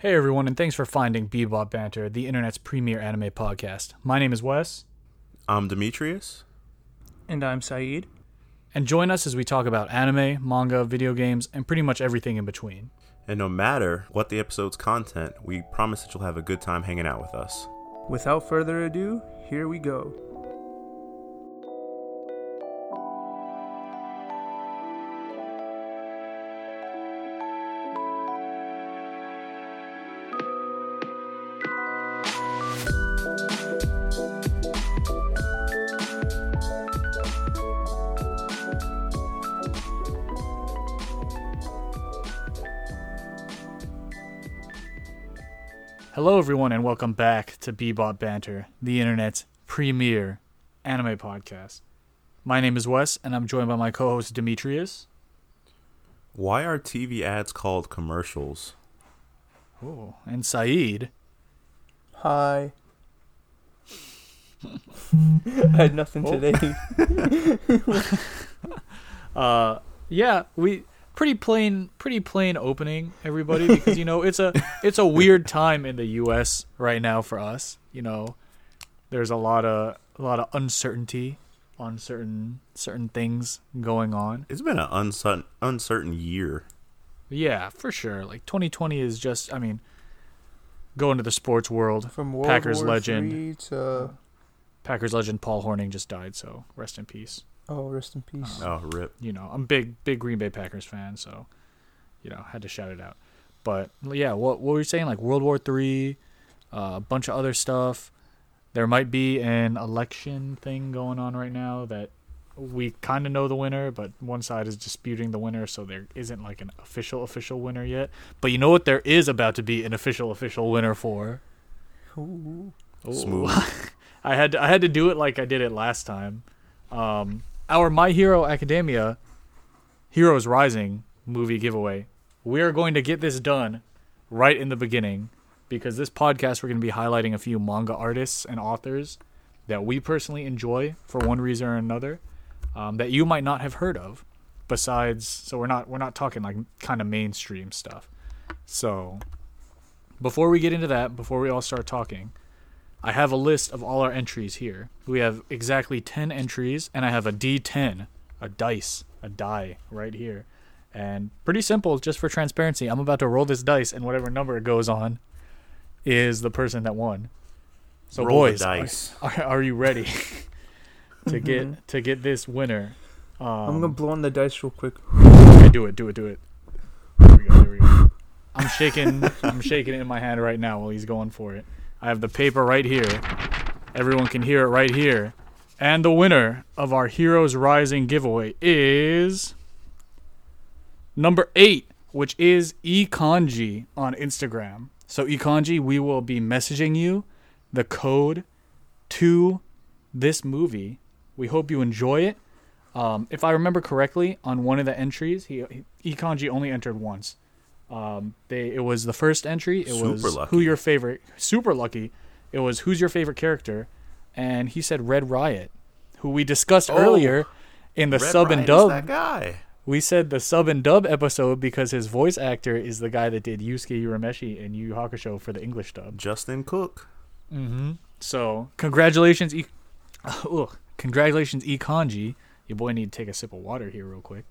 Hey everyone, and thanks for finding Bebop Banter, the internet's premier anime podcast. My name is Wes, I'm Demetrius. And I'm Saeed. and join us as we talk about anime, manga, video games, and pretty much everything in between. And no matter what the episode's content, we promise that you'll have a good time hanging out with us. Without further ado, here we go. Hello everyone, and welcome back to Bebop Banter, the internet's premier anime podcast. My name is Wes, and I'm joined by my co-host Demetrius. Why are TV ads called commercials? Oh, and Saeed. Hi. I had nothing Oh. today. Uh, yeah, we pretty plain, pretty plain opening, everybody, because you know it's a it's a weird time in the U.S. right now for us. You know, there's a lot of a lot of uncertainty on certain certain things going on. It's been an uncertain, uncertain year. Yeah, for sure. Like 2020 is just, I mean, going to the sports world. From World Packers War legend. III to Packers legend Paul Hornung just died, so rest in peace. Oh, rest in peace. Oh, rip. You know, I'm big big Green Bay Packers fan, so you know, had to shout it out. But yeah, what what were you saying? Like World War Three, uh, a bunch of other stuff. There might be an election thing going on right now that we kind of know the winner, but one side is disputing the winner, so there isn't like an official official winner yet. But you know what? There is about to be an official official winner for. Ooh. Ooh. Smooth. I had to, I had to do it like I did it last time. Um, our My Hero Academia Heroes Rising movie giveaway. We are going to get this done right in the beginning because this podcast we're going to be highlighting a few manga artists and authors that we personally enjoy for one reason or another um, that you might not have heard of. Besides, so we're not we're not talking like kind of mainstream stuff. So before we get into that, before we all start talking, I have a list of all our entries here. We have exactly 10 entries, and I have a D10, a dice, a die right here. And pretty simple, just for transparency. I'm about to roll this dice, and whatever number it goes on is the person that won. So, Roll boys, dice. Are, are you ready to get to get this winner? Um, I'm gonna blow on the dice real quick. Okay, do it, do it, do it. There we go, there we go. I'm shaking I'm shaking it in my hand right now while he's going for it. I have the paper right here. Everyone can hear it right here. And the winner of our Heroes Rising giveaway is number eight, which is ekanji on Instagram. So ekanji, we will be messaging you the code to this movie. We hope you enjoy it. Um, if I remember correctly, on one of the entries, he, he Ekanji only entered once. Um, they it was the first entry. It was lucky. who your favorite. Super lucky. It was who's your favorite character, and he said Red Riot, who we discussed Oh, earlier in the Red sub and Riot is dub. that guy. We said the sub and dub episode because his voice actor is the guy that did Yusuke Urameshi in Yu Yu Hakusho for the English dub. Justin Cook. Mm-hmm. So congratulations, e- Ugh. congratulations. Your boy need to take a sip of water here real quick,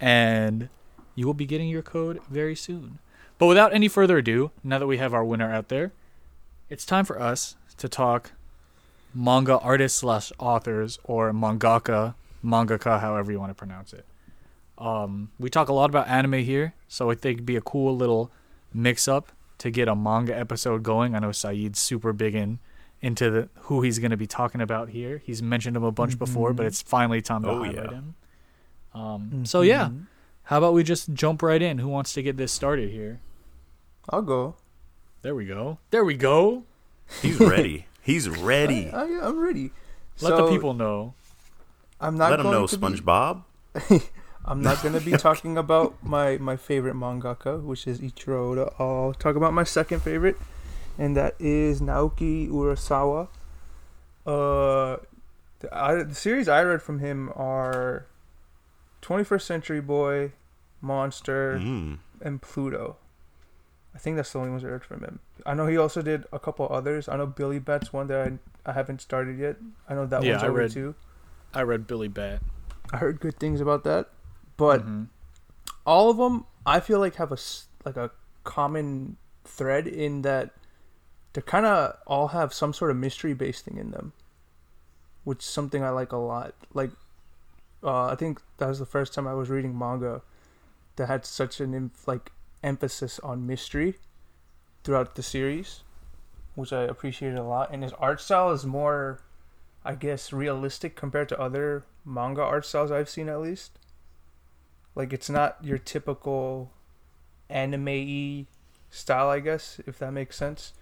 and you will be getting your code very soon. But without any further ado, now that we have our winner out there, it's time for us to talk manga artists slash authors or mangaka, mangaka, however you want to pronounce it. Um, we talk a lot about anime here, so I think it'd be a cool little mix up to get a manga episode going. I know Saeed's super big in into the who he's going to be talking about here. He's mentioned him a bunch before, but Mhm. it's finally time to Oh, highlight yeah. him. Um, so yeah. How about we just jump right in? Who wants to get this started here? I'll go. There we go. There we go. He's ready. He's ready. I, I, am ready. Let So, the people know. I'm not Let him going know, to be- SpongeBob. I'm not going to be talking about my, my favorite mangaka, which is Eiichiro Oda. I'll talk about my second favorite, and that is Naoki Urasawa. Uh, the, I, the series I read from him are 21st Century Boy, Monster, Mm. and Pluto. I think that's the only ones I read from him. I know he also did a couple others. I know Billy Bat's one that I, I haven't started yet. I know that Yeah, one's I over read- too. I read Billy Bat. I heard good things about that, but Mhm. all of them I feel like have a like a common thread in that they kind of all have some sort of mystery based thing in them, which is something I like a lot. Like, uh, I think that was the first time I was reading manga that had such an em- like emphasis on mystery throughout the series, which I appreciated a lot. And his art style is more, I guess, realistic compared to other manga art styles I've seen at least. Like it's not your typical anime style, I guess, if that makes sense.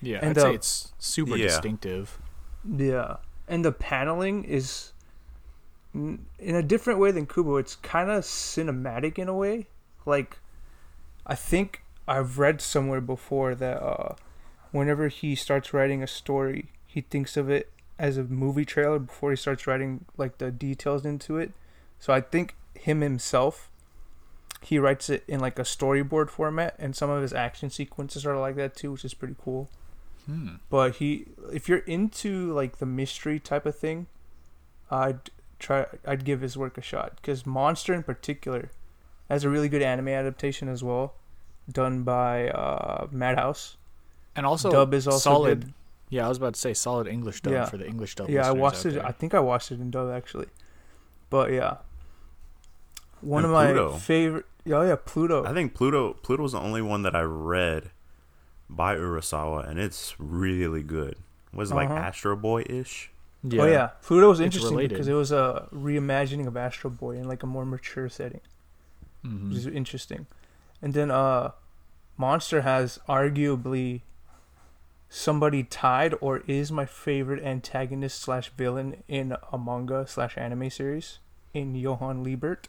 Yeah, And, I'd say uh, it's super Yeah. distinctive. Yeah, and the paneling is n- in a different way than Kubo. It's kind of cinematic in a way. Like, I think I've read somewhere before that uh, whenever he starts writing a story, he thinks of it as a movie trailer before he starts writing like the details into it. So I think him himself, he writes it in like a storyboard format, and some of his action sequences are like that too, which is pretty cool Hmm. but he if you're into like the mystery type of thing i'd try i'd give his work a shot because monster in particular has a really good anime adaptation as well done by uh madhouse And also dub is also solid. good. Yeah, I was about to say solid English dub Yeah. for the English dub. yeah i listeners watched out it there. i think i watched it in dub actually but yeah one And of my favorite oh yeah pluto I think Pluto Pluto was the only one that I read by Urasawa, and it's really good. Was it like Uh-huh. Astro Boy ish? Yeah. oh yeah pluto was interesting because it was a reimagining of astro boy in like a more mature setting Mhm. which is interesting. And then uh Monster has arguably somebody tied or is my favorite antagonist slash villain in a manga slash anime series in Johann Liebert.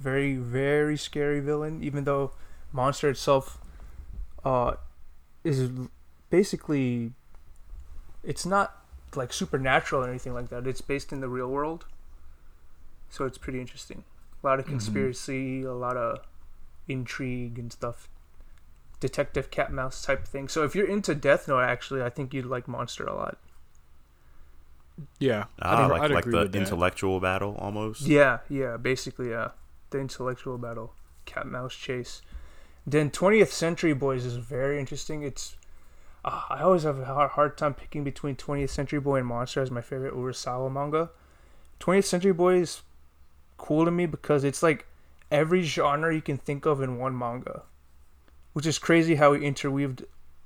Very, very scary villain, even though Monster itself uh is basically it's not like supernatural or anything like that. It's based in the real world. So it's pretty interesting. A lot of Mhm. conspiracy, a lot of intrigue and stuff. Detective cat mouse type thing. So if you're into Death Note, actually, I think you'd like Monster a lot. Yeah. Ah, I'd, like I'd like agree the with that. intellectual battle almost. Yeah, yeah, basically, yeah. The intellectual battle, cat mouse chase. Then 20th Century Boys is very interesting. It's uh, I always have a hard, hard time picking between 20th Century Boy and Monster as my favorite Urasawa manga. 20th Century Boy is cool to me because it's like every genre you can think of in one manga, which is crazy how he interweaved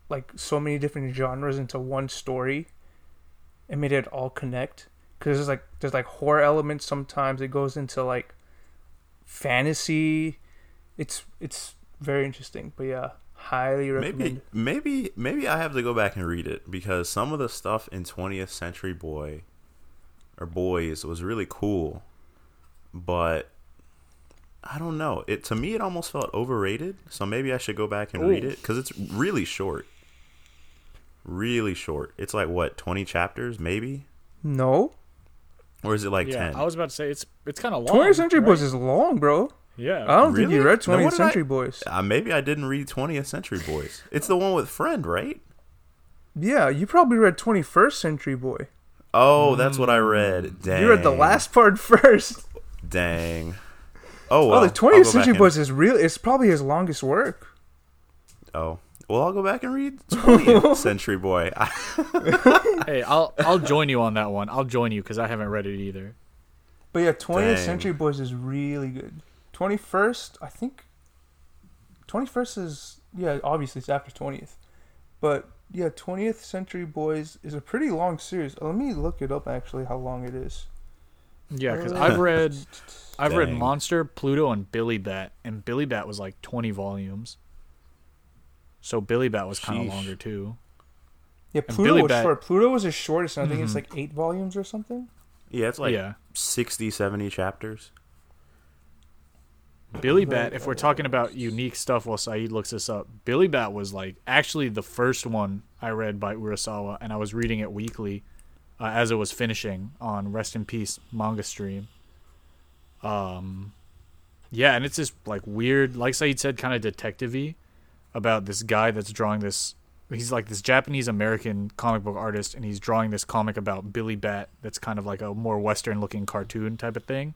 like so many different genres into one story and made it all connect. Because there's like there's like horror elements sometimes. It goes into like fantasy. It's it's very interesting but yeah highly recommend Maybe maybe maybe I have to go back and read it because some of the stuff in 20th Century Boy or Boys was really cool, but I don't know. It to me it almost felt overrated. So maybe I should go back and read it because it's really short. Really short. It's like what 20 chapters maybe, no or is it like yeah, 10? I was about to say it's it's kind of long. 20th Century right? Boys is long bro Yeah. I don't think you read Then 20th what did I- Century Boys Uh, maybe I didn't read 20th Century Boys. It's the one with Friend, right? yeah you probably read 21st Century Boy Oh, that's what I read. Dang. you read the last part first Dang. Oh well. oh the 20th go back Century and- Boys is real it's probably his longest work Oh. Well, I'll go back and read 20th Century Boy. hey, I'll I'll join you on that one. I'll join you because I haven't read it either. But yeah, 20th Dang. Century Boys is really good. 21st, I think. 21st is, yeah, obviously it's after 20th. But yeah, 20th Century Boys is a pretty long series. Let me look it up actually, how long it is. Yeah, because Uh, I've read I've read Monster, Pluto, and Billy Bat, and Billy Bat was like twenty volumes. So Billy Bat was kind of longer too. Yeah, Pluto was Bat- short. Pluto was his shortest, and I think it's Mhm. like eight volumes or something. yeah, it's like yeah, 60, 70 chapters. Billy Bat. If we're talking about unique stuff, while Saeed looks this up, Billy Bat was like actually the first one I read by Urasawa, and I was reading it weekly uh, as it was finishing on Rest in Peace manga stream. Um, yeah, and it's just like weird, like Saeed said, kind of detective-y. about this guy that's drawing this. He's like this Japanese American comic book artist, and he's drawing this comic about Billy Bat that's kind of like a more Western looking cartoon type of thing.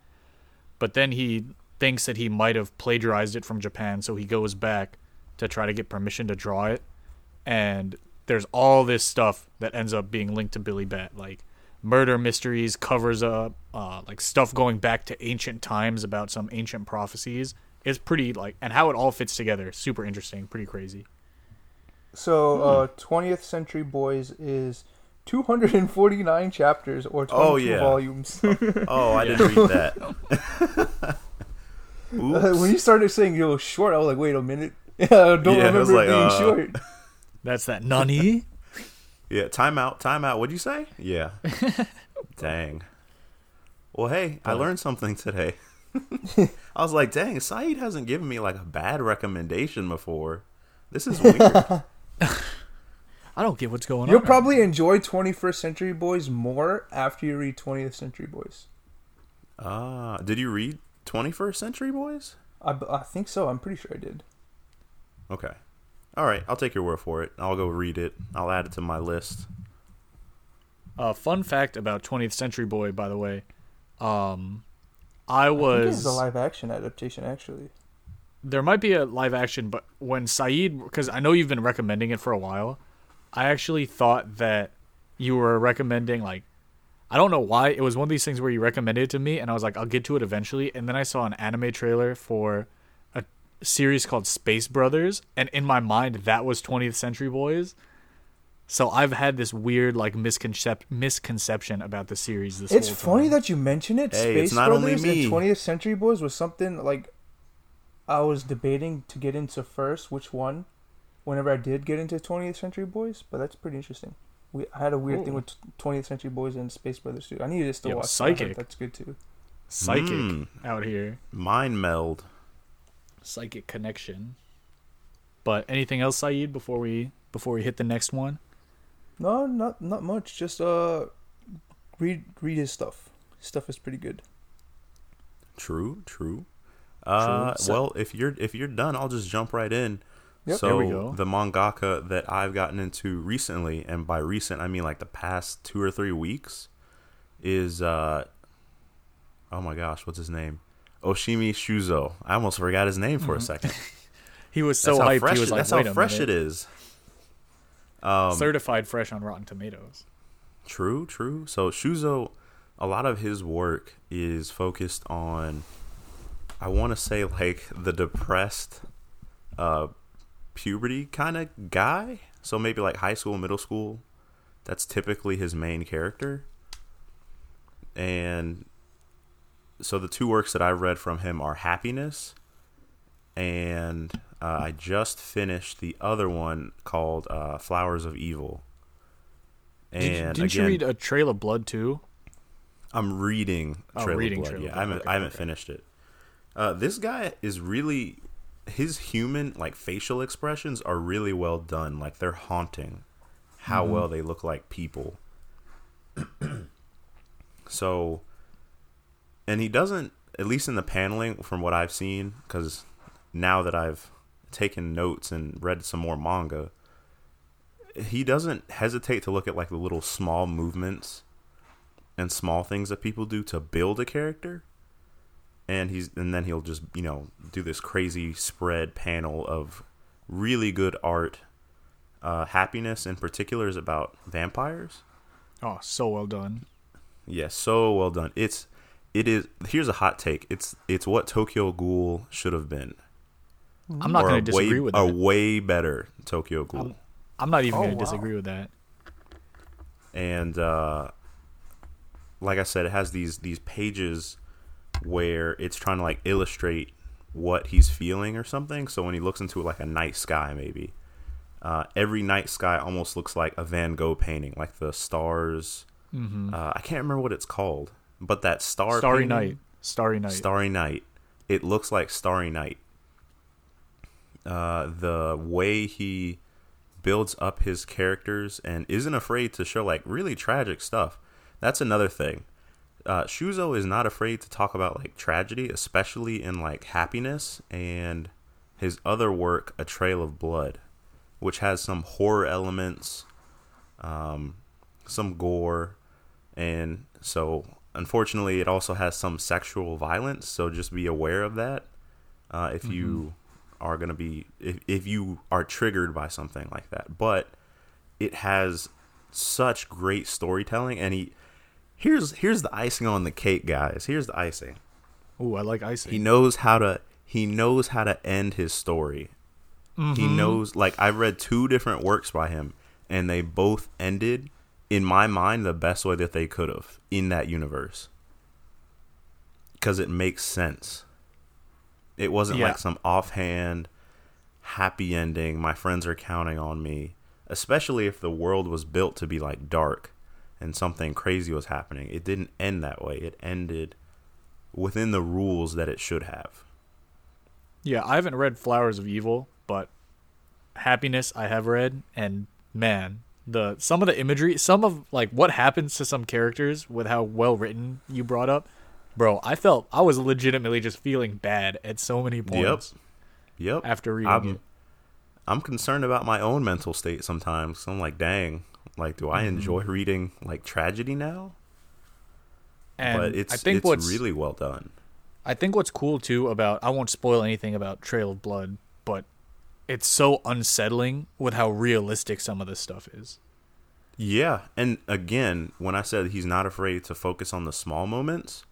But then he thinks that he might have plagiarized it from Japan, so he goes back to try to get permission to draw it. And there's all this stuff that ends up being linked to Billy Bat, like murder mysteries, covers up, uh, like stuff going back to ancient times about some ancient prophecies. It's pretty like, and how it all fits together, super interesting, pretty crazy. So, uh, 20th Century Boys is 249 chapters or 22 Oh, yeah. volumes. Oh, I didn't read that. Oops. when you started saying it was short, I was like, wait a minute. Yeah, I don't Yeah, I remember like, it being uh, short. That's that nani. Yeah, timeout, timeout. What'd you say? Yeah. dang. Well, hey, I learned something today. I was like, dang, Saeed hasn't given me like a bad recommendation before. This is weird. I don't get what's going on. You'll on. probably enjoy 21st Century Boys more after you read 20th Century Boys. Ah, did you read 21st Century Boys? I think so. I'm pretty sure I did. Okay. All right, I'll take your word for it. I'll go read it. I'll add it to my list. A fun fact about 20th Century Boy, by the way. Um, I I think it's was a live action adaptation, actually. there might be a live action, but when Saeed, because I know you've been recommending it for a while, I actually thought that you were recommending like, I don't know why it was one of these things where you recommended it to me, and I was like, I'll get to it eventually, and then I saw an anime trailer for a series called Space Brothers, and in my mind that was 20th Century Boys. So I've had this weird like misconcep- misconception about the series. This It's whole funny that you mention it. Hey, Space it's not only Brothers me. and 20th Century Boys was something like I was debating to get into first, which one, whenever I did get into 20th Century Boys, but that's pretty interesting. We I had a weird thing with 20th Century Boys and Space Brothers too. I needed to still Yeah, watch. that. I heard Psychic. That's good too. psychic Mm. out here. Mind meld. psychic connection. But anything else, Saeed, before we before we hit the next one? No, not not much. Just uh, read read his stuff. His stuff is pretty good. True, true. Uh, So- well, if you're if you're done, I'll just jump right in. Yep. So There we go. the mangaka that I've gotten into recently, and by recent I mean like the past two or three weeks, is uh, oh my gosh, what's his name? Oshimi Shuzo. I almost forgot his name for a Mhm. second. He was so hyped. fresh. he was like, that's "Wait how a fresh minute. it is. Um, Certified fresh on Rotten Tomatoes." True, true. So Shuzo, a lot of his work is focused on, I want to say like the depressed, uh, puberty kind of guy. So maybe like high school, middle school. That's typically his main character. And so the two works that I read from him are Happiness, and uh, I just finished the other one called uh, Flowers of Evil. And didn't again, you read A Trail of Blood too? I'm reading Oh, Trail reading of Blood. Trail of yeah, Blood. I haven't, Okay, I haven't okay. finished it. Uh, this guy is really his human like facial expressions are really well done. Like they're haunting how Mm-hmm. well they look like people. so, and he doesn't, at least in the paneling, from what I've seen, because now that I've taken notes and read some more manga, he doesn't hesitate to look at like the little small movements and small things that people do to build a character and he's and then he'll just you know do this crazy spread panel of really good art. Uh happiness in particular is about vampires. Oh, so well done. yeah so well done. It's it is here's a hot take. It's it's what tokyo ghoul should have been. I'm not going to a way, disagree with a way better tokyo ghoul. Um, I'm not even Oh, going to wow. disagree with that. and uh, like I said, it has these these pages where it's trying to like illustrate what he's feeling or something. So when he looks into like a night sky, maybe uh, every night sky almost looks like a Van Gogh painting, like the stars. hmm Uh, I can't remember what it's called, but that star Starry painting- Night. Starry Night. Starry Night. It looks like Starry Night. Uh, the way he builds up his characters and isn't afraid to show like really tragic stuff. That's another thing. Uh, Shuzo is not afraid to talk about like tragedy, especially in like happiness and his other work, A Trail of Blood, which has some horror elements, um, some gore, and so unfortunately, it also has some sexual violence. So just be aware of that uh, if you are going to be if, if you are triggered by something like that. But it has such great storytelling, and he here's here's the icing on the cake, guys. Here's the icing. Ooh, I like icing. He knows how to he knows how to end his story. He mm-hmm. knows like I read two different works by him and they both ended in my mind the best way that they could have in that universe. Cuz it makes sense. It wasn't Yeah. like some offhand happy ending, my friends are counting on me, especially if the world was built to be like dark and something crazy was happening. It didn't end that way. It ended within the rules that it should have. Yeah, I haven't read Flowers of Evil, but Happiness I have read, and man, the some of the imagery, some of like what happens to some characters with how well written you brought up, bro. I felt I was legitimately just feeling bad at so many points Yep. Yep. After reading I'm, it. I'm concerned about my own mental state sometimes. I'm like, dang, like, do I Mm-hmm. enjoy reading like tragedy now? And but it's I think it's what's really well done. I think what's cool too about I won't spoil anything about Trail of Blood, but it's so unsettling with how realistic some of this stuff is. Yeah, and again, when I said he's not afraid to focus on the small moments,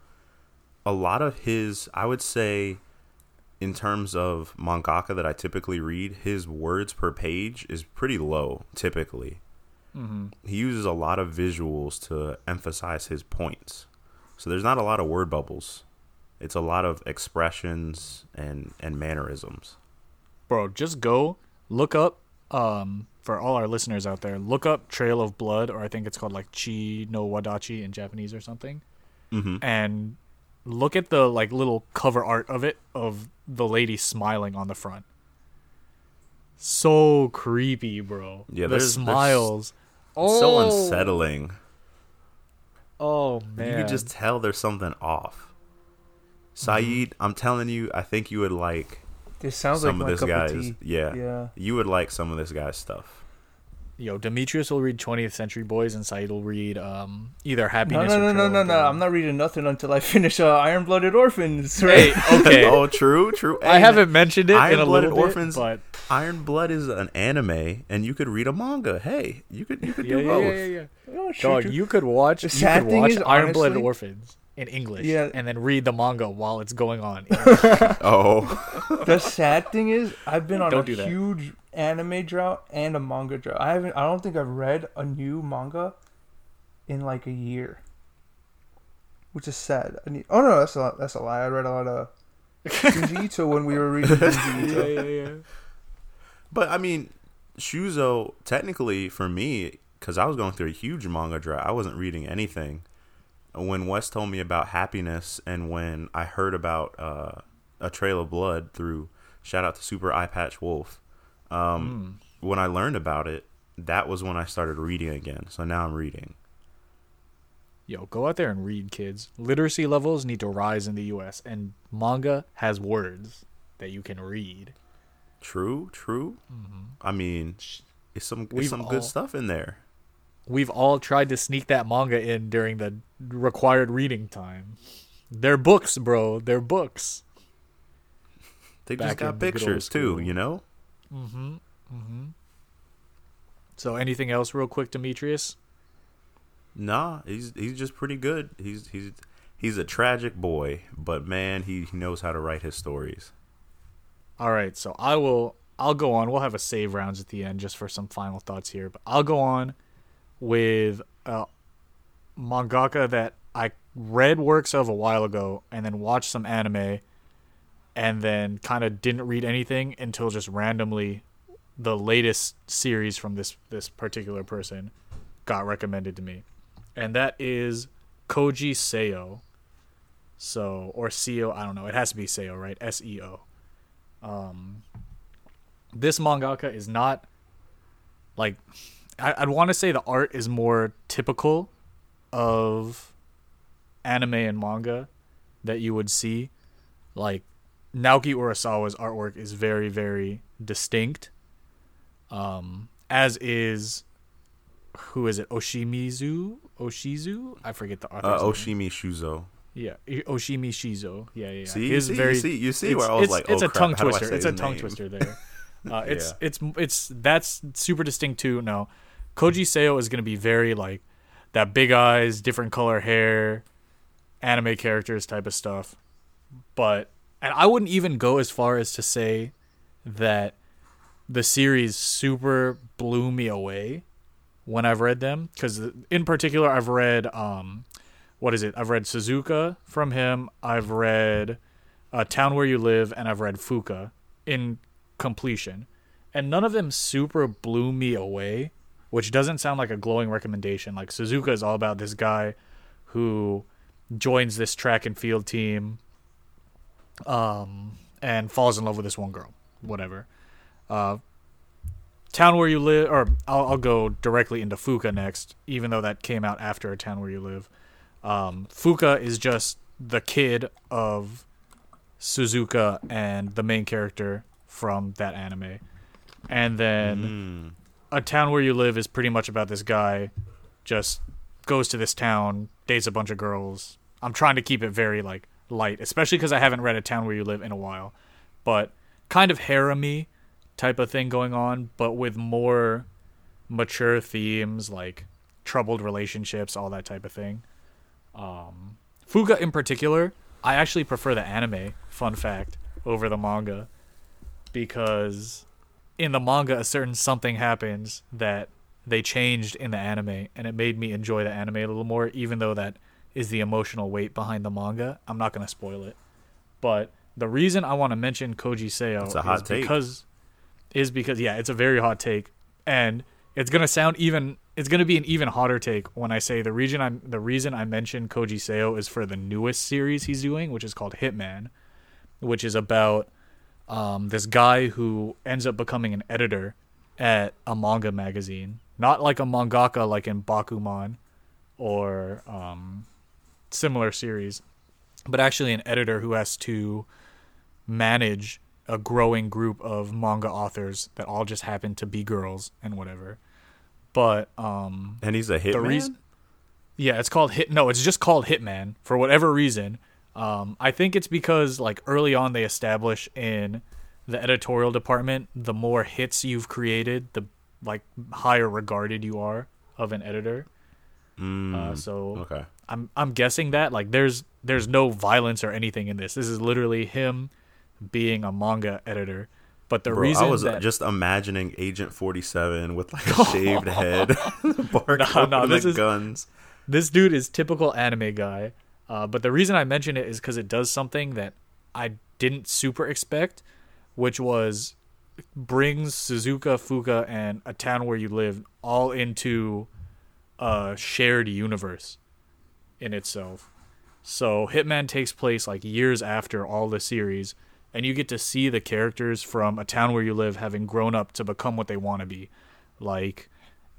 a lot of his, I would say, in terms of mangaka that I typically read, his words per page is pretty low typically. Mm-hmm. He uses a lot of visuals to emphasize his points, so there's not a lot of word bubbles. It's a lot of expressions and and mannerisms. bro just go look up um for all our listeners out there look up trail of blood or i think it's called like chi no wadachi in japanese or something hmm and look at the like little cover art of it of the lady smiling on the front so creepy bro Yeah, the there's- there's smiles So Oh, unsettling. oh man You can just tell there's something off. Saeed, I'm telling you, I think you would like This sounds some like of this guy's. of. Yeah, Yeah. you would like some of this guy's stuff. Yo demetrius will read 20th century boys and said will read um either No, happiness no, or no, no, Trail no, of no. I'm not reading nothing until I finish uh, Iron Blooded Orphans. Right? hey okay oh, true, true. I Hey, haven't mentioned it in a Iron-Blooded little bit, Orphans- but Iron Blood is an anime, and you could read a manga. Hey, you could you could yeah, do yeah, both. yeah, yeah, yeah. Oh, true, Dog, true. you could watch The you sad could thing watch is, Iron Blooded Orphans in English, Yeah. and then read the manga while it's going on. Oh, the sad thing is, I've been on Don't a do huge anime drought and a manga drought. I haven't. I don't think I've read a new manga in like a year, which is sad. I need, oh no, that's a that's a lie. I read a lot of Junji Ito when we were reading Junji Ito. yeah, yeah. but I mean, Shuzo technically for me, because I was going through a huge manga drought. I wasn't reading anything. When Wes told me about happiness, and when I heard about uh, a Trail of Blood through shout out to Super Eyepatch Wolf, um, Mm. when I learned about it, that was when I started reading again. So now I'm reading. Yo, go out there and read, kids. Literacy levels need to rise in the U.S. and manga has words that you can read. True, true. I mean, it's some We've it's some all- good stuff in there. We've all tried to sneak that manga in during the required reading time. They're books, bro. They're books. They Back just got in the good old pictures too, you know. Mm-hmm. Mm-hmm. So, anything else, real quick, Demetrius? Nah, he's he's just pretty good. He's he's he's a tragic boy, but man, he, he knows how to write his stories. All right, so I will. I'll go on. We'll have a save rounds at the end just for some final thoughts here. But I'll go on with a mangaka that I read works of a while ago, and then watched some anime, and then kind of didn't read anything until just randomly the latest series from this this particular person got recommended to me, and that is Koji Seo. So or Seo, I don't know. It has to be Seo, right? S E O. Um, this mangaka is not like I, I'd want to say the art is more typical of anime and manga that you would see. Like Naoki Urasawa's artwork is very very distinct. Um, as is who is it? Oshimizu? Oshizu? I forget the author. Uh, Oshimi Shuzo. Yeah, Oshimi Shizo. Yeah, yeah. yeah. See, His see, very- you see, you see where I was it's, like, it's oh, a crap, tongue how do I twister. It's a his tongue name? twister there. Uh, it's Yeah. it's it's that's super distinct too. No, Koji Seo is going to be very like that big eyes, different color hair, anime characters type of stuff. But and I wouldn't even go as far as to say that the series super blew me away when I've read them because in particular I've read um what is it? I've read Suzuka from him. I've read uh, Town Where You Live, and I've read Fuka in completion, and none of them super blew me away. Which doesn't sound like a glowing recommendation. Like Suzuka is all about this guy who joins this track and field team, um, and falls in love with this one girl. Whatever. Uh, Town Where You Live, or I'll, I'll go directly into Fuka next, even though that came out after A Town Where You Live. Um, Fuka is just the kid of Suzuka and the main character from that anime. And then Mm. A Town Where You Live is pretty much about this guy just goes to this town, dates a bunch of girls. I'm trying to keep it very like light, especially because I haven't read A Town Where You Live in a while. But kind of harem type of thing going on, but with more mature themes like troubled relationships, all that type of thing. Um, Fuka in particular, I actually prefer the anime. Fun fact over the manga because in the manga a certain something happens that they changed in the anime, and it made me enjoy the anime a little more, even though that is the emotional weight behind the manga. I'm not gonna spoil it, but the reason I want to mention Koji Seo It's a hot is take. because is because yeah, it's a very hot take, and it's gonna sound even. It's gonna be an even hotter take when I say the reason I'm the reason I mentioned Koji Seo is for the newest series he's doing, which is called Hitman, which is about um, this guy who ends up becoming an editor at a manga magazine, not like a mangaka like in Bakuman or um, similar series, but actually an editor who has to manage a growing group of manga authors that all just happen to be girls and whatever. But um, And he's a hitman. reason yeah it's called hit no it's just called hitman for whatever reason um, i think it's because like early on they establish in the editorial department the more hits you've created the like higher regarded you are of an editor Mm, uh, so okay. i'm i'm guessing that like there's there's no violence or anything in this this is literally him being a manga editor but the Bro, reason I was that, just imagining Agent Forty Seven with like a shaved head, bark No, no, and this the is- guns. this dude is typical anime guy. Uh, but the reason I mention it is because it does something that I didn't super expect, which was brings Suzuka, Fuka, and a town where you live all into a shared universe in itself. So Hitman takes place like years after all the series, and you get to see the characters from a town where you live having grown up to become what they want to be, like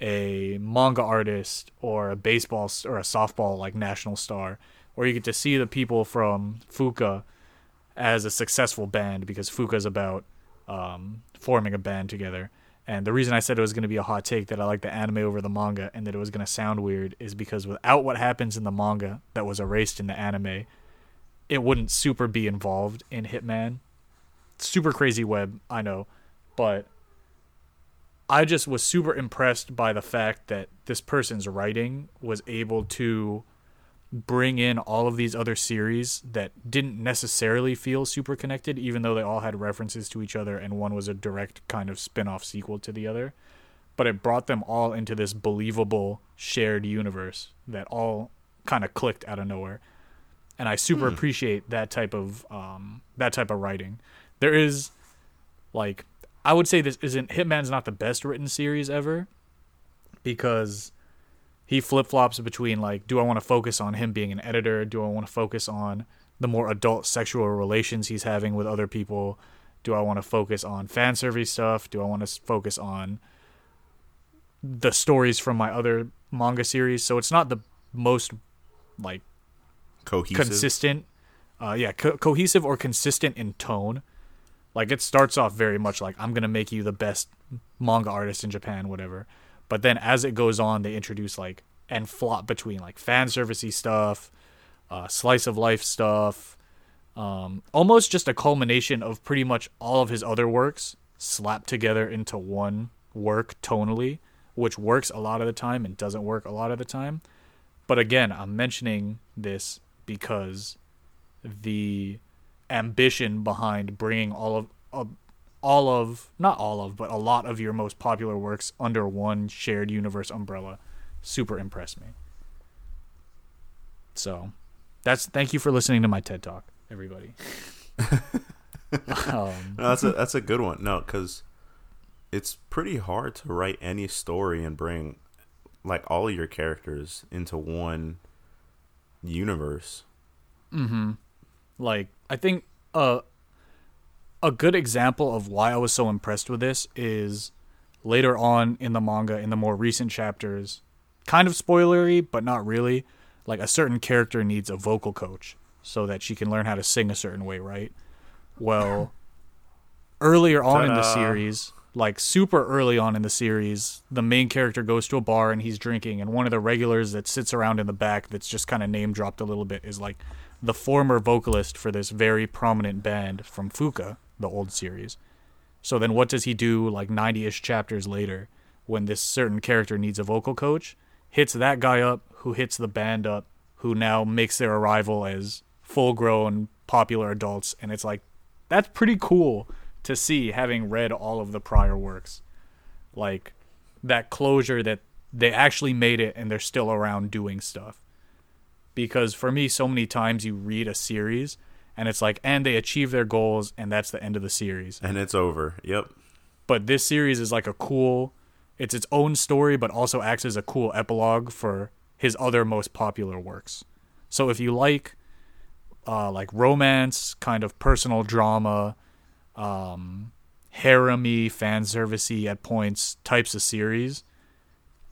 a manga artist or a baseball or a softball like national star, or you get to see the people from Fuka as a successful band because Fuka is about um, forming a band together. And the reason I said it was going to be a hot take that I like the anime over the manga and that it was going to sound weird is because without what happens in the manga that was erased in the anime, it wouldn't super be involved in Hitman. Super crazy web, I know, but I just was super impressed by the fact that this person's writing was able to bring in all of these other series that didn't necessarily feel super connected, even though they all had references to each other and one was a direct kind of spin off sequel to the other. But it brought them all into this believable shared universe that all kind of clicked out of nowhere. And I super appreciate that type of um, that type of writing. There is like I would say this isn't Hitman's not the best written series ever because he flip flops between like, do I want to focus on him being an editor? Do I want to focus on the more adult sexual relations he's having with other people? Do I want to focus on fan service stuff? Do I want to focus on the stories from my other manga series? So it's not the most like Cohesive. consistent uh, yeah, co- cohesive or consistent in tone. Like it starts off very much like I'm gonna make you the best manga artist in Japan, whatever. But then as it goes on, they introduce like and flop between like fan servicey stuff, uh, slice of life stuff, um, almost just a culmination of pretty much all of his other works slapped together into one work tonally, which works a lot of the time and doesn't work a lot of the time. But again, I'm mentioning this because the ambition behind bringing all of uh, all of not all of but a lot of your most popular works under one shared universe umbrella super impressed me. So, that's thank you for listening to my TED talk, everybody. um, No, that's a that's a good one. No, because it's pretty hard to write any story and bring like all of your characters into one universe. Mm-hmm. Like I think uh, a good example of why I was so impressed with this is later on in the manga, in the more recent chapters, kind of spoilery, but not really. Like a certain character needs a vocal coach so that she can learn how to sing a certain way, right? Well, earlier on in the series, like super early on in the series, the main character goes to a bar and he's drinking, and one of the regulars that sits around in the back that's just kind of name dropped a little bit is like the former vocalist for this very prominent band from Fuka, the old series. So then what does he do like 90-ish chapters later when this certain character needs a vocal coach? Hits that guy up who hits the band up who now makes their arrival as full-grown popular adults and it's like that's pretty cool to see having read all of the prior works. Like that closure that they actually made it and they're still around doing stuff. Because for me, so many times you read a series and it's like, and they achieve their goals and that's the end of the series. And it's over. Yep. But this series is like a cool, it's its own story, but also acts as a cool epilogue for his other most popular works. So if you like, uh, like romance, kind of personal drama, um, harem-y, fan servicey at points types of series,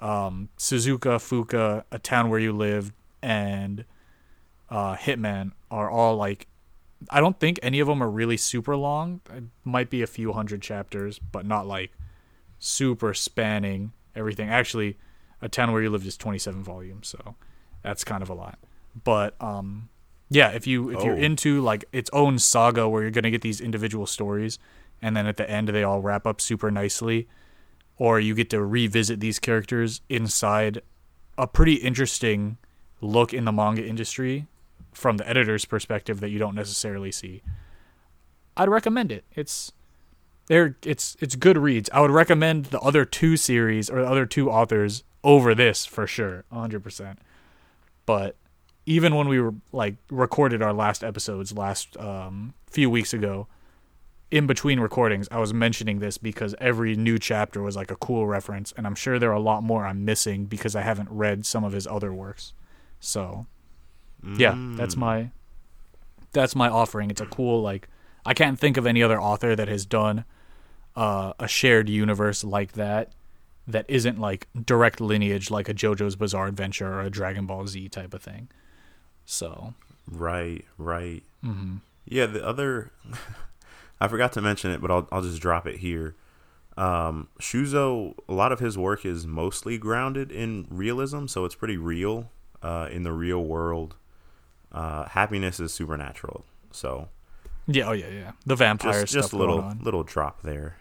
um, Suzuka, Fuka, A Town Where You Live, and uh, Hitman are all like I don't think any of them are really super long. It might be a few hundred chapters, but not like super spanning everything. Actually, A Town Where You Lived is 27 volumes, so that's kind of a lot. But um yeah, if you if you're Oh. into like its own saga where you're going to get these individual stories and then at the end they all wrap up super nicely or you get to revisit these characters inside a pretty interesting look in the manga industry from the editor's perspective that you don't necessarily see. I'd recommend it. It's there it's it's good reads. I would recommend the other two series or the other two authors over this for sure, 100%. But even when we were like recorded our last episodes last um few weeks ago, in between recordings, I was mentioning this because every new chapter was like a cool reference, and I'm sure there are a lot more I'm missing because I haven't read some of his other works. So, yeah, that's Mm. my that's my offering. It's a cool like I can't think of any other author that has done uh, a shared universe like that that isn't like direct lineage like a JoJo's Bizarre Adventure or a Dragon Ball Z type of thing. So, Right, right. mhm. Yeah, the other I forgot to mention it, but I'll I'll just drop it here. Um, Shuzo, a lot of his work is mostly grounded in realism, so it's pretty real uh, in the real world. Uh, happiness is supernatural, so yeah, oh yeah, yeah, the vampire just stuff just a little little drop there.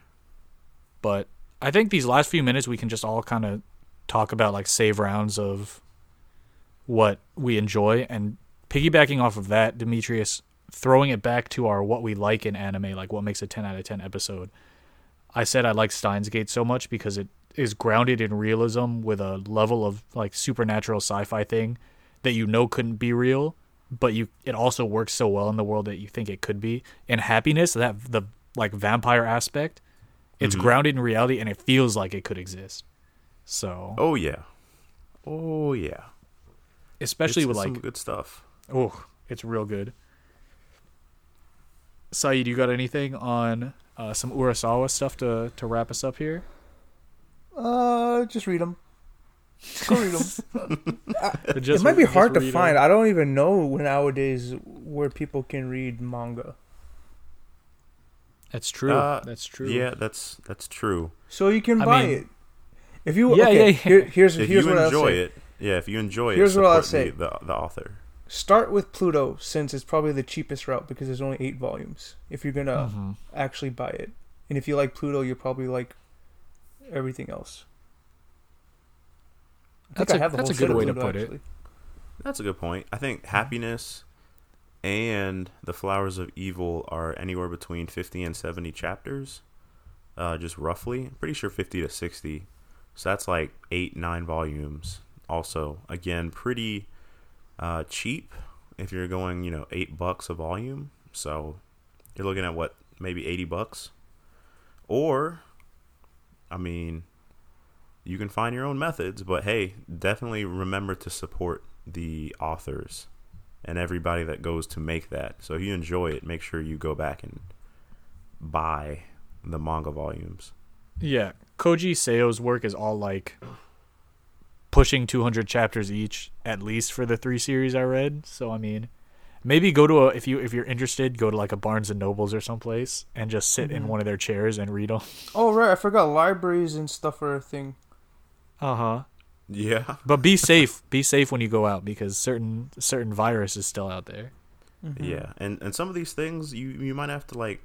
But I think these last few minutes we can just all kind of talk about like save rounds of what we enjoy and piggybacking off of that, Demetrius, throwing it back to our what we like in anime, like what makes a 10 out of 10 episode. I said I like Steins Gate so much because it is grounded in realism with a level of like supernatural sci-fi thing that you know couldn't be real, but you it also works so well in the world that you think it could be. And happiness, that the like vampire aspect, it's Mhm. grounded in reality and it feels like it could exist. So, Oh yeah, oh yeah. especially It's- with it's like good stuff. Oh, it's real good. Saeed, you got anything on uh, some Urasawa stuff to, to wrap us up here? Uh, just read them. Go read them. But it just- might be hard to find. them. I don't even know nowadays where people can read manga. That's true. Uh, That's true. Yeah, that's that's true. So you can I buy mean- it. If you Yeah, okay, yeah, yeah. Here, here's If here's you what I'll enjoy say. it, yeah, if you enjoy Here's it, what I'll say. The, the the author. Start with Pluto since it's probably the cheapest route because there's only eight volumes. If you're gonna Mhm. actually buy it, and if you like Pluto, you'll probably like everything else. I think That's I a- have the that's whole a good way to Pluto, put it. That's a good point. I think happiness and the flowers of evil are anywhere between 50 and 70 chapters, uh, just roughly. I'm pretty sure 50 to 60. So that's like eight, nine volumes. Also, again, pretty uh, cheap if you're going, you know, eight bucks a volume. So you're looking at what, maybe 80 bucks? Or, I mean, you can find your own methods, but hey, definitely remember to support the authors and everybody that goes to make that. So if you enjoy it, make sure you go back and buy the manga volumes. Yeah, Koji Seo's work is all like pushing 200 chapters each, at least for the three series I read. So I mean, maybe go to a if you if you're interested, go to like a Barnes and Nobles or someplace and just sit in Mhm. one of their chairs and read them. Oh right, I forgot libraries and stuff are a thing. Uh huh. Yeah. But be safe. be safe when you go out because certain certain virus is still out there. Mhm. Yeah. And and some of these things you you might have to like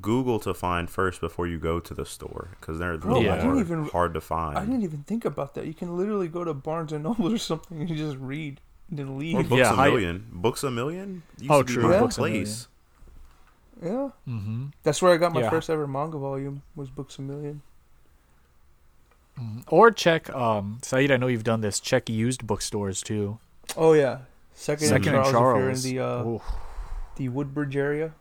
Google to find first before you go to the store because they're Bro, little I more didn't even- hard to find. I didn't even think about that. You can literally go to Barnes and Noble or something and just read and then or leave. Books Yeah, a hi- Million. Books a Million used Oh, true. Yeah. Books A Million. Yeah, Mm-hmm. that's where I got my Yeah. first ever manga volume. Was Books a Million. Or check, um, Saeed. I know you've done this. Check used bookstores too. Oh yeah, second, Second and and Charles, Charles. if you're in the uh, Ooh. the Woodbridge area.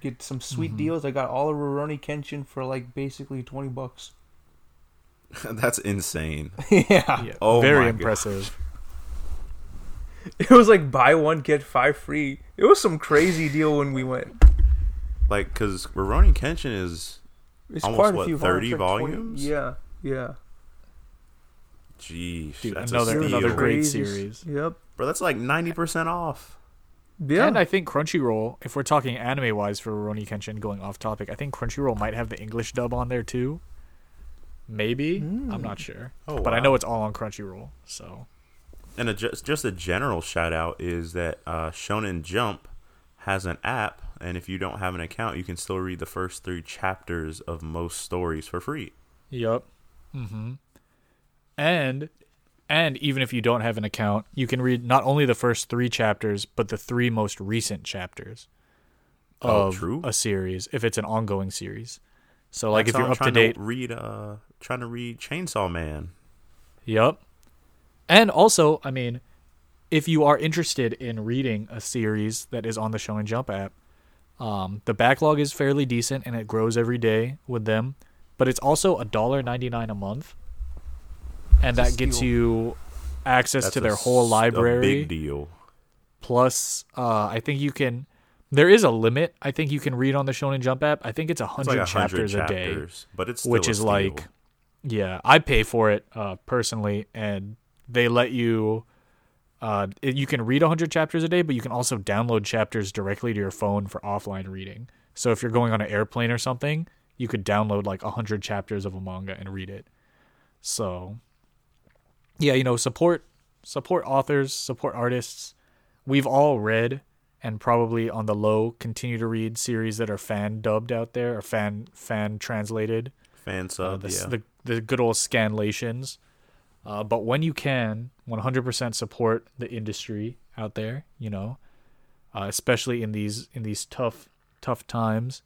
Get some sweet Mhm. deals. I got all of Rurouni Kenshin for like basically twenty bucks. That's insane. yeah. Yeah, Oh very my God. impressive. It was like buy one get five free. It was some crazy deal when we went. Like, because Rurouni Kenshin is, It's Almost, quite a what, few 30 volumes, 20 volumes? Yeah, yeah. geez, Dude, that's another- a steal. another great series. Yep. Bro, that's like 90% off. Yeah. And I think Crunchyroll, if we're talking anime wise for Rurouni Kenshin, going off topic, I think Crunchyroll might have the English dub on there too. Maybe I'm Mm. not sure, Oh, but I know it's all on Crunchyroll. So And a, just, just a general shout out is that uh, Shonen Jump has an app, and if you don't have an account, you can still read the first three chapters of most stories for free. Yup. Mm-hmm. And and even if you don't have an account, you can read not only the first three chapters, but the three most recent chapters Oh, of true. a series if it's an ongoing series. So like That's if you're up to date, read uh, trying to read Chainsaw Man. Yep. And also, I mean, if you are interested in reading a series that is on the Shonen Jump app, um, the backlog is fairly decent and it grows every day with them. But it's also a dollar ninety nine a month, and that gets you access That's to a their whole library. A big deal. Plus, uh, I think you can. There is a limit. I think you can read on the Shonen Jump app. I think it's a hundred like 100 chapters a day but it's still which a is steal. like yeah i pay for it uh personally and they let you uh it- you can read 100 chapters a day but you can also download chapters directly to your phone for offline reading so if you're going on an airplane or something you could download like 100 chapters of a manga and read it so yeah you know support support authors support artists we've all read and probably on the low continue to read series that are fan dubbed out there or fan fan translated fan uh, sub. the, yeah. the the good old scanlations. Uh, but when you can, 100% support the industry out there. You know, uh, especially in these in these tough tough times.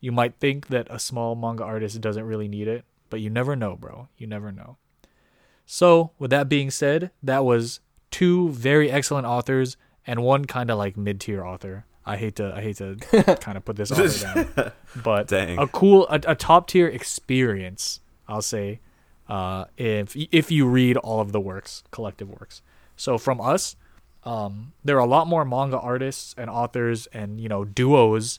You might think that a small manga artist doesn't really need it, but you never know, bro. You never know. So, with that being said, that was two very excellent authors and one kind of like mid-tier author. I hate to I hate to kind of put this author down, but Dang. a cool a, a top tier experience i'll say uh if if you read all of the works collective works so from us um there are a lot more manga artists and authors and you know duos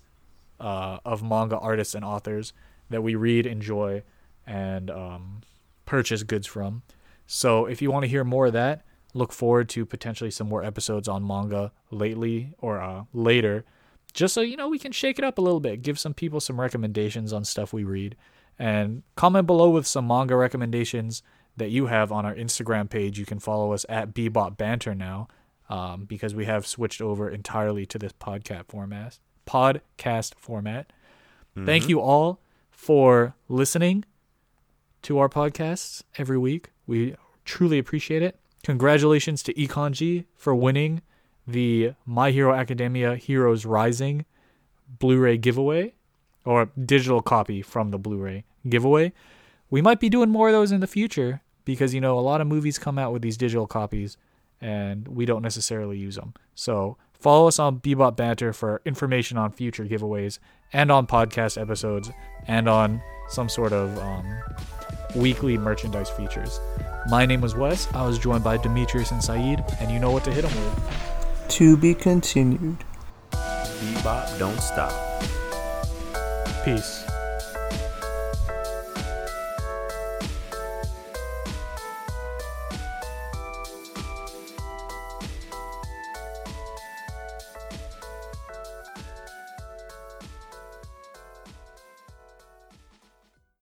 uh of manga artists and authors that we read enjoy and um purchase goods from So if you want to hear more of that, look forward to potentially some more episodes on manga lately or uh, later, just so you know we can shake it up a little bit, give some people some recommendations on stuff we read, and comment below with some manga recommendations that you have on our Instagram page. You can follow us at Bebop Banter now, um, because we have switched over entirely to this podcast format. Podcast format. Thank mm-hmm. you all for listening to our podcasts every week. We truly appreciate it. Congratulations to Econji for winning the My Hero Academia Heroes Rising Blu-ray giveaway or digital copy from the Blu-ray giveaway. We might be doing more of those in the future because you know a lot of movies come out with these digital copies and we don't necessarily use them. So follow us on Bebop Banter for information on future giveaways and on podcast episodes and on some sort of um, weekly merchandise features. My name was Wes. I was joined by Demetrius and Saeed, and you know what to hit them with. To be continued. Bebop, don't stop. Peace.